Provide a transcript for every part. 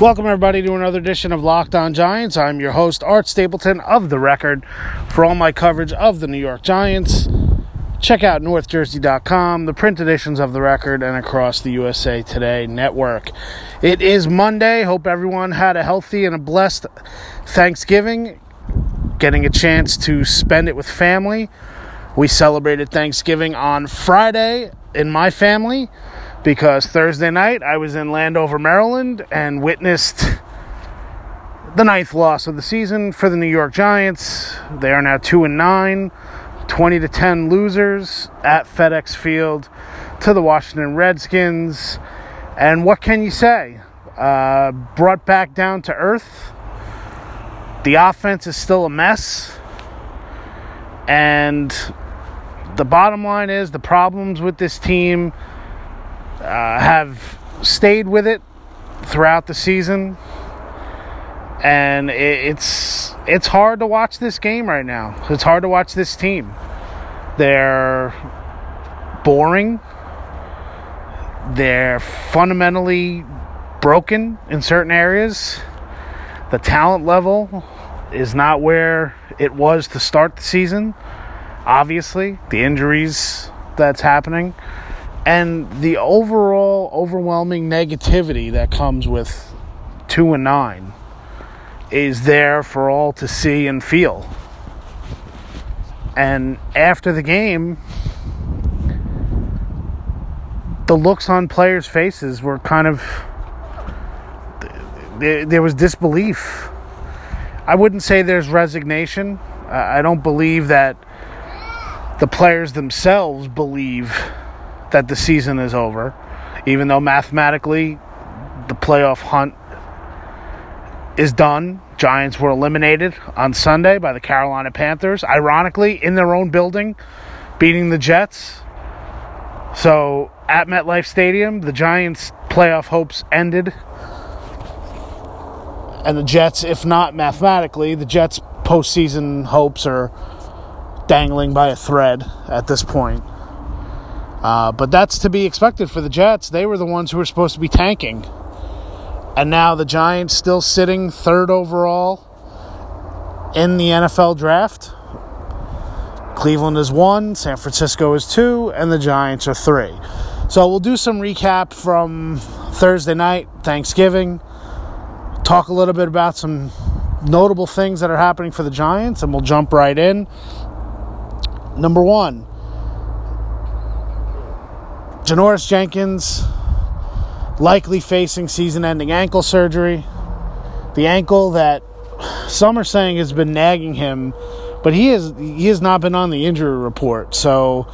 Welcome, everybody, to another edition of Locked On Giants. I'm your host, Art Stapleton of The Record. For all my coverage of the New York Giants, check out NorthJersey.com, the print editions of The Record, and across the USA Today network. It is Monday. Hope everyone had a healthy and a blessed Thanksgiving, getting a chance to spend it with family. We celebrated Thanksgiving on Friday in my family because Thursday night I was in Landover, Maryland, and witnessed the ninth loss of the season for the New York Giants. They are now 2 and 9, 20 to 10 losers at FedEx Field to the Washington Redskins. And what can you say? Uh, brought back down to earth. The offense is still a mess. And the bottom line is the problems with this team uh, have stayed with it throughout the season, and it, it's it's hard to watch this game right now. It's hard to watch this team. They're boring. They're fundamentally broken in certain areas. The talent level is not where it was to start the season. Obviously, the injuries that's happening and the overall overwhelming negativity that comes with 2 and 9 is there for all to see and feel. And after the game, the looks on players' faces were kind of there was disbelief. I wouldn't say there's resignation. I don't believe that the players themselves believe that the season is over, even though mathematically the playoff hunt is done. Giants were eliminated on Sunday by the Carolina Panthers, ironically, in their own building, beating the Jets. So at MetLife Stadium, the Giants' playoff hopes ended. And the Jets, if not mathematically, the Jets' postseason hopes are dangling by a thread at this point. Uh, but that's to be expected for the Jets. They were the ones who were supposed to be tanking. And now the Giants still sitting third overall in the NFL draft. Cleveland is one, San Francisco is two, and the Giants are three. So we'll do some recap from Thursday night, Thanksgiving, talk a little bit about some notable things that are happening for the Giants, and we'll jump right in. Number one, Janoris Jenkins likely facing season ending ankle surgery. The ankle that some are saying has been nagging him, but he has he has not been on the injury report. So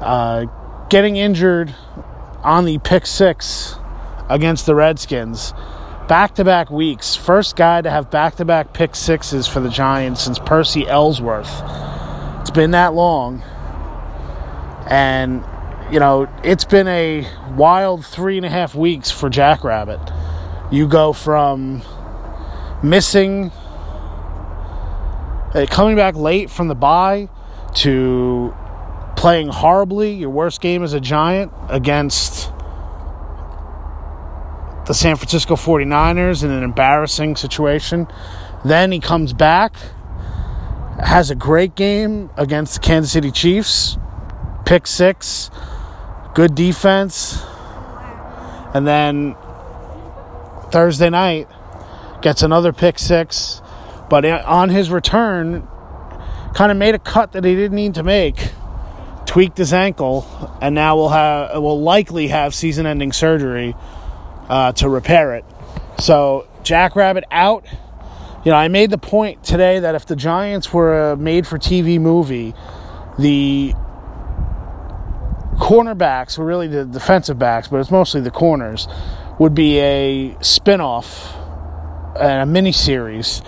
uh, getting injured on the pick six against the Redskins, back to back weeks. First guy to have back to back pick sixes for the Giants since Percy Ellsworth. It's been that long. And you know, it's been a wild three and a half weeks for Jackrabbit. You go from missing, uh, coming back late from the bye, to playing horribly, your worst game as a Giant against the San Francisco 49ers in an embarrassing situation. Then he comes back, has a great game against the Kansas City Chiefs, pick six good defense. And then Thursday night gets another pick six, but on his return, kind of made a cut that he didn't need to make, tweaked his ankle, and now will have will likely have season-ending surgery uh, to repair it. So Jackrabbit out. You know, I made the point today that if the Giants were a made-for-TV movie, the cornerbacks, or really the defensive backs, but it's mostly the corners, would be a spin off and a mini series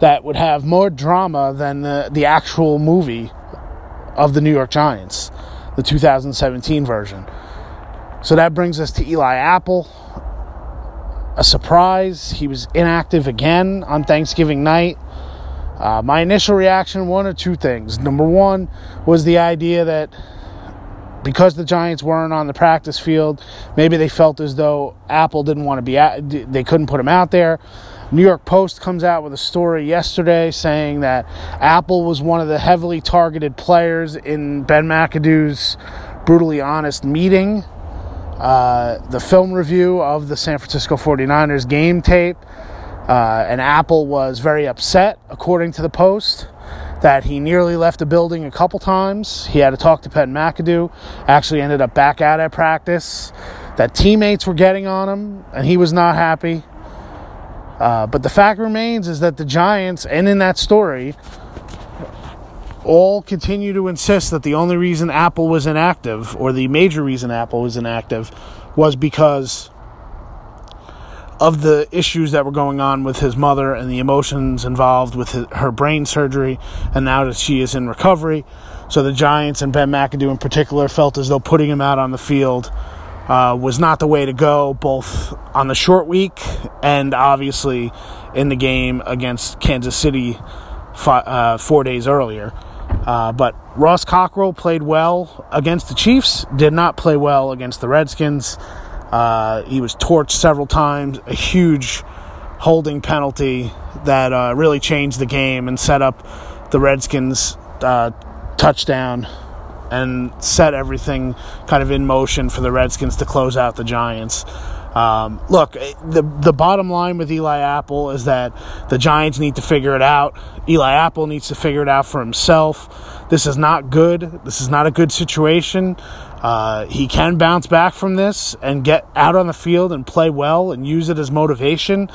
that would have more drama than the, the actual movie of the New York Giants, the 2017 version. So that brings us to Eli Apple. A surprise. He was inactive again on Thanksgiving night. Uh, my initial reaction one or two things. Number one was the idea that because the Giants weren't on the practice field, maybe they felt as though Apple didn't want to be at, they couldn't put him out there. New York Post comes out with a story yesterday saying that Apple was one of the heavily targeted players in Ben McAdoo's brutally honest meeting. Uh, the film review of the San Francisco 49ers game tape, uh, and Apple was very upset, according to the Post that he nearly left the building a couple times. He had to talk to Ben McAdoo. Actually, ended up back out at practice. That teammates were getting on him, and he was not happy. Uh, but the fact remains is that the Giants, and in that story, all continue to insist that the only reason Apple was inactive, or the major reason Apple was inactive, was because of the issues that were going on with his mother and the emotions involved with his, her brain surgery, and now that she is in recovery. So the Giants and Ben McAdoo in particular felt as though putting him out on the field uh, was not the way to go, both on the short week and obviously in the game against Kansas City uh, four days earlier. Uh, but Ross Cockrell played well against the Chiefs, did not play well against the Redskins. Uh, he was torched several times, a huge holding penalty that uh, really changed the game and set up the Redskins' uh, touchdown and set everything kind of in motion for the Redskins to close out the Giants. Um, look, the the bottom line with Eli Apple is that the Giants need to figure it out. Eli Apple needs to figure it out for himself. This is not good. This is not a good situation. Uh, he can bounce back from this and get out on the field and play well and use it as motivation.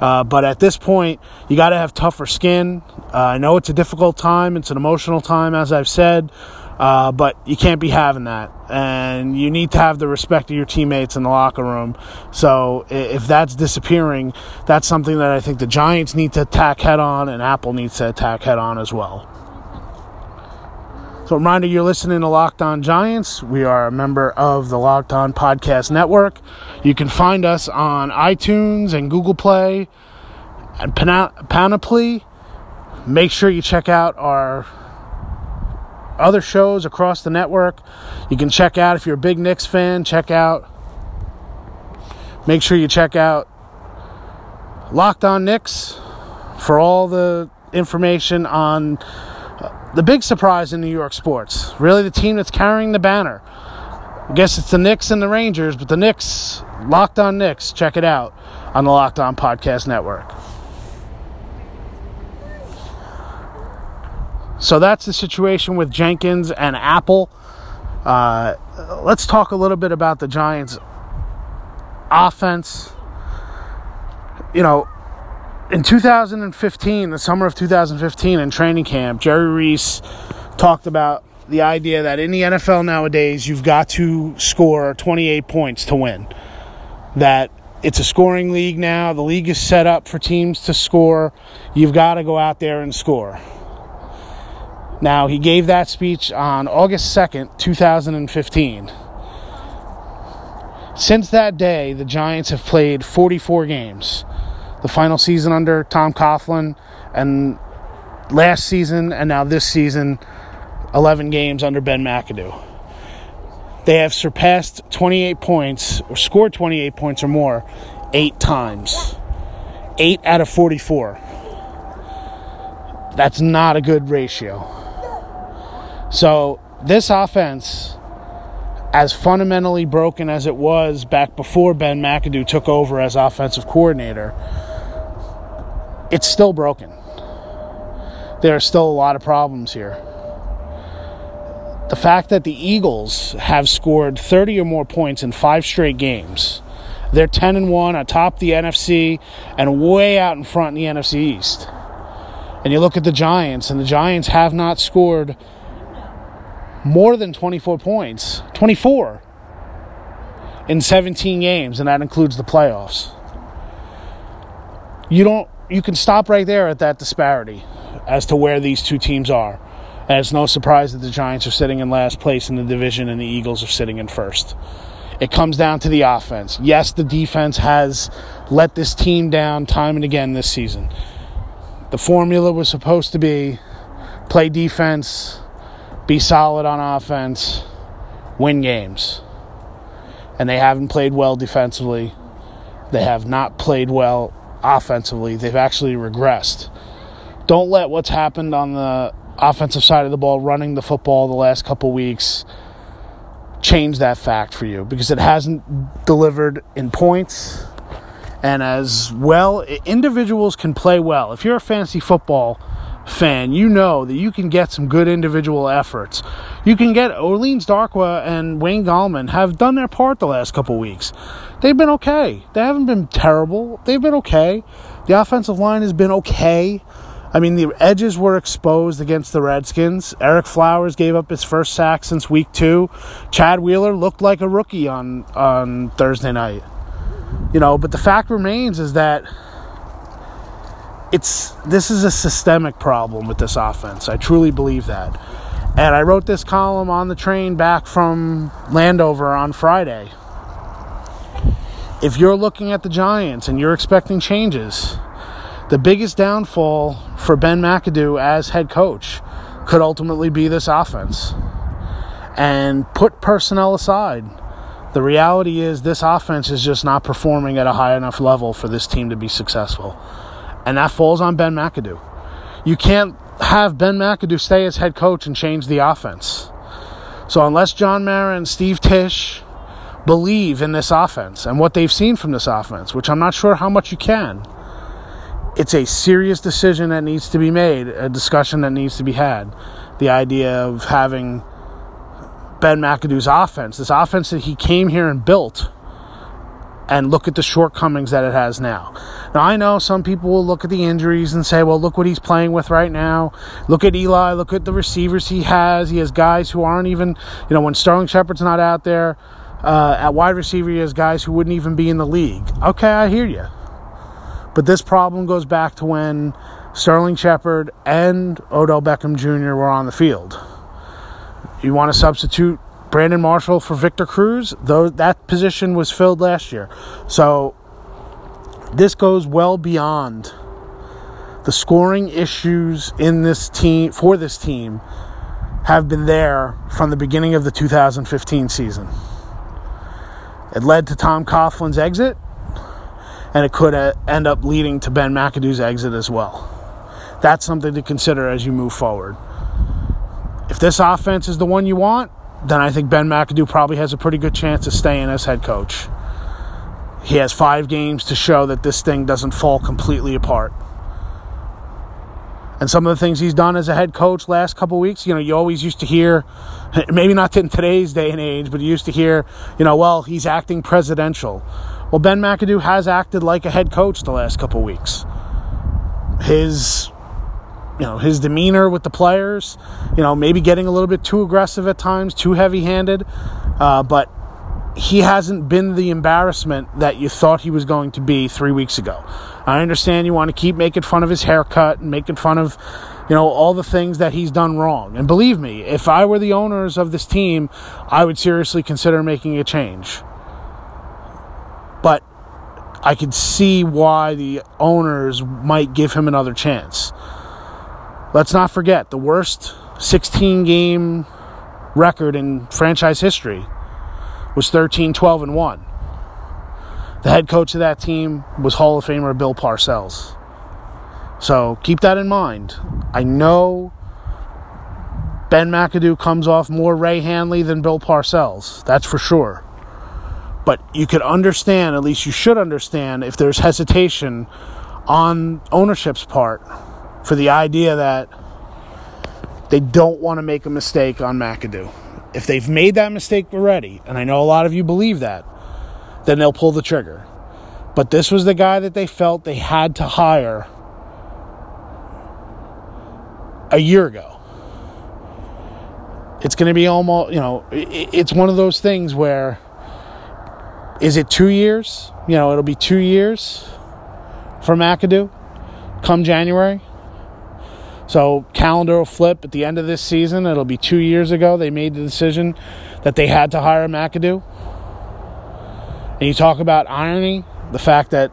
Uh, but at this point, you got to have tougher skin. Uh, I know it's a difficult time, it's an emotional time, as I've said, uh, but you can't be having that. And you need to have the respect of your teammates in the locker room. So if that's disappearing, that's something that I think the Giants need to attack head on, and Apple needs to attack head on as well. So, reminder you're listening to Locked On Giants. We are a member of the Locked On Podcast Network. You can find us on iTunes and Google Play and Panoply. Make sure you check out our other shows across the network. You can check out, if you're a big Knicks fan, check out, make sure you check out Locked On Knicks for all the information on uh, the big surprise in New York sports. Really, the team that's carrying the banner. I guess it's the Knicks and the Rangers, but the Knicks, Locked On Knicks, check it out on the Locked On Podcast Network. So that's the situation with Jenkins and Apple. Uh, let's talk a little bit about the Giants' offense. You know, in 2015, the summer of 2015, in training camp, Jerry Reese talked about the idea that in the NFL nowadays, you've got to score 28 points to win. That it's a scoring league now. The league is set up for teams to score. You've got to go out there and score. Now, he gave that speech on August 2nd, 2015. Since that day, the Giants have played 44 games the final season under Tom Coughlin, and last season, and now this season, 11 games under Ben McAdoo. They have surpassed 28 points, or scored 28 points or more, eight times. Eight out of 44. That's not a good ratio. So, this offense, as fundamentally broken as it was back before Ben McAdoo took over as offensive coordinator, it's still broken. There are still a lot of problems here. The fact that the Eagles have scored 30 or more points in five straight games, they're 10 and 1 atop the NFC and way out in front in the NFC East. And you look at the Giants, and the Giants have not scored more than 24 points, 24 in 17 games, and that includes the playoffs. You don't you can stop right there at that disparity as to where these two teams are. And it's no surprise that the Giants are sitting in last place in the division and the Eagles are sitting in first. It comes down to the offense. Yes, the defense has let this team down time and again this season. The formula was supposed to be play defense, be solid on offense, win games. And they haven't played well defensively. They have not played well offensively. They've actually regressed. Don't let what's happened on the offensive side of the ball, running the football the last couple weeks, change that fact for you because it hasn't delivered in points. And as well, individuals can play well. If you're a fantasy football fan, you know that you can get some good individual efforts. You can get Orleans Darkwa and Wayne Gallman have done their part the last couple weeks. They've been okay. They haven't been terrible. They've been okay. The offensive line has been okay. I mean, the edges were exposed against the Redskins. Ereck Flowers gave up his first sack since week two. Chad Wheeler looked like a rookie on on Thursday night. You know, but the fact remains is that it's this is a systemic problem with this offense. I truly believe that. And I wrote this column on the train back from Landover on Friday. If you're looking at the Giants and you're expecting changes, the biggest downfall for Ben McAdoo as head coach could ultimately be this offense. And put personnel aside, the reality is this offense is just not performing at a high enough level for this team to be successful. And that falls on Ben McAdoo. You can't have Ben McAdoo stay as head coach and change the offense. So unless John Mara and Steve Tisch believe in this offense and what they've seen from this offense, which I'm not sure how much you can, it's a serious decision that needs to be made, a discussion that needs to be had. The idea of having Ben McAdoo's offense, this offense that he came here and built, and look at the shortcomings that it has now. Now, I know some people will look at the injuries and say, well, look what he's playing with right now. Look at Eli. Look at the receivers he has. He has guys who aren't even, you know, when Sterling Shepard's not out there uh, at wide receiver, he has guys who wouldn't even be in the league. Okay, I hear you. But this problem goes back to when Sterling Shepard and Odell Beckham Jr. were on the field. You want to substitute Brandon Marshall for Victor Cruz, though that position was filled last year. So this goes well beyond the scoring issues in this team for this team have been there from the beginning of the 2015 season. It led to Tom Coughlin's exit and it could uh, end up leading to Ben McAdoo's exit as well. That's something to consider as you move forward. If this offense is the one you want, then I think Ben McAdoo probably has a pretty good chance of staying as head coach. He has five games to show that this thing doesn't fall completely apart. And some of the things he's done as a head coach last couple weeks, you know, you always used to hear, maybe not in today's day and age, but you used to hear, you know, well, he's acting presidential. Well, Ben McAdoo has acted like a head coach the last couple weeks. His you know his demeanor with the players you know maybe getting a little bit too aggressive at times too heavy handed uh, but he hasn't been the embarrassment that you thought he was going to be three weeks ago. I understand you want to keep making fun of his haircut and making fun of you know all the things that he's done wrong. And believe me if i were the owners of this team i would seriously consider making a change. But I could see why the owners might give him another chance. Let's not forget the worst 16 game record in franchise history was 13 12 and 1. The head coach of that team was Hall of Famer Bill Parcells. So keep that in mind. I know Ben McAdoo comes off more Ray Handley than Bill Parcells. That's for sure. But you could understand, at least you should understand, if there's hesitation on ownership's part for the idea that they don't want to make a mistake on McAdoo. If they've made that mistake already, and I know a lot of you believe that, then they'll pull the trigger. But this was the guy that they felt they had to hire a year ago. It's going to be almost, you know, it's one of those things where is it two years? You know, it'll be two years for McAdoo come January. So calendar will flip at the end of this season. It'll be two years ago they made the decision that they had to hire McAdoo. And you talk about irony, the fact that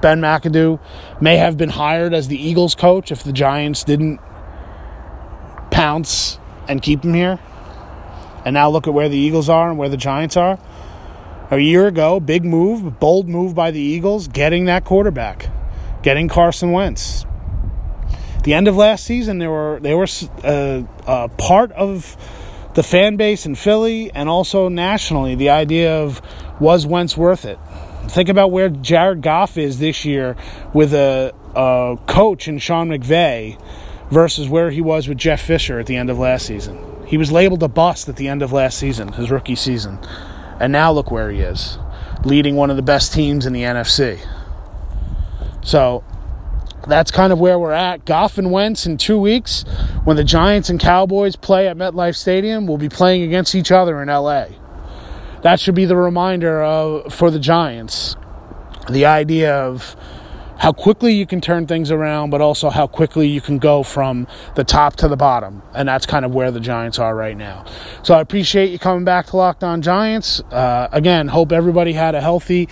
Ben McAdoo may have been hired as the Eagles coach if the Giants didn't pounce and keep him here. And now look at where the Eagles are and where the Giants are. A year ago, big move, bold move by the Eagles, getting that quarterback, getting Carson Wentz. The end of last season, they were they were uh, uh, part of the fan base in Philly and also nationally. The idea of was Wentz worth it? Think about where Jared Goff is this year with a, a coach in Sean McVay versus where he was with Jeff Fisher at the end of last season. He was labeled a bust at the end of last season, his rookie season. And now look where he is, leading one of the best teams in the NFC. So that's kind of where we're at. Goff and Wentz in two weeks, when the Giants and Cowboys play at MetLife Stadium, will be playing against each other in LA. That should be the reminder of, for the Giants. The idea of how quickly you can turn things around, but also how quickly you can go from the top to the bottom. And that's kind of where the Giants are right now. So I appreciate you coming back to Locked On Giants. Uh, again, hope everybody had a healthy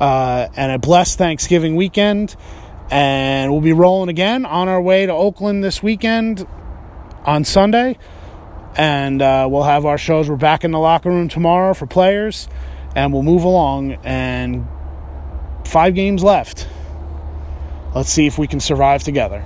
uh, and a blessed Thanksgiving weekend. And we'll be rolling again on our way to Oakland this weekend on Sunday. And uh, we'll have our shows. We're back in the locker room tomorrow for players. And we'll move along. And five games left. Let's see if we can survive together.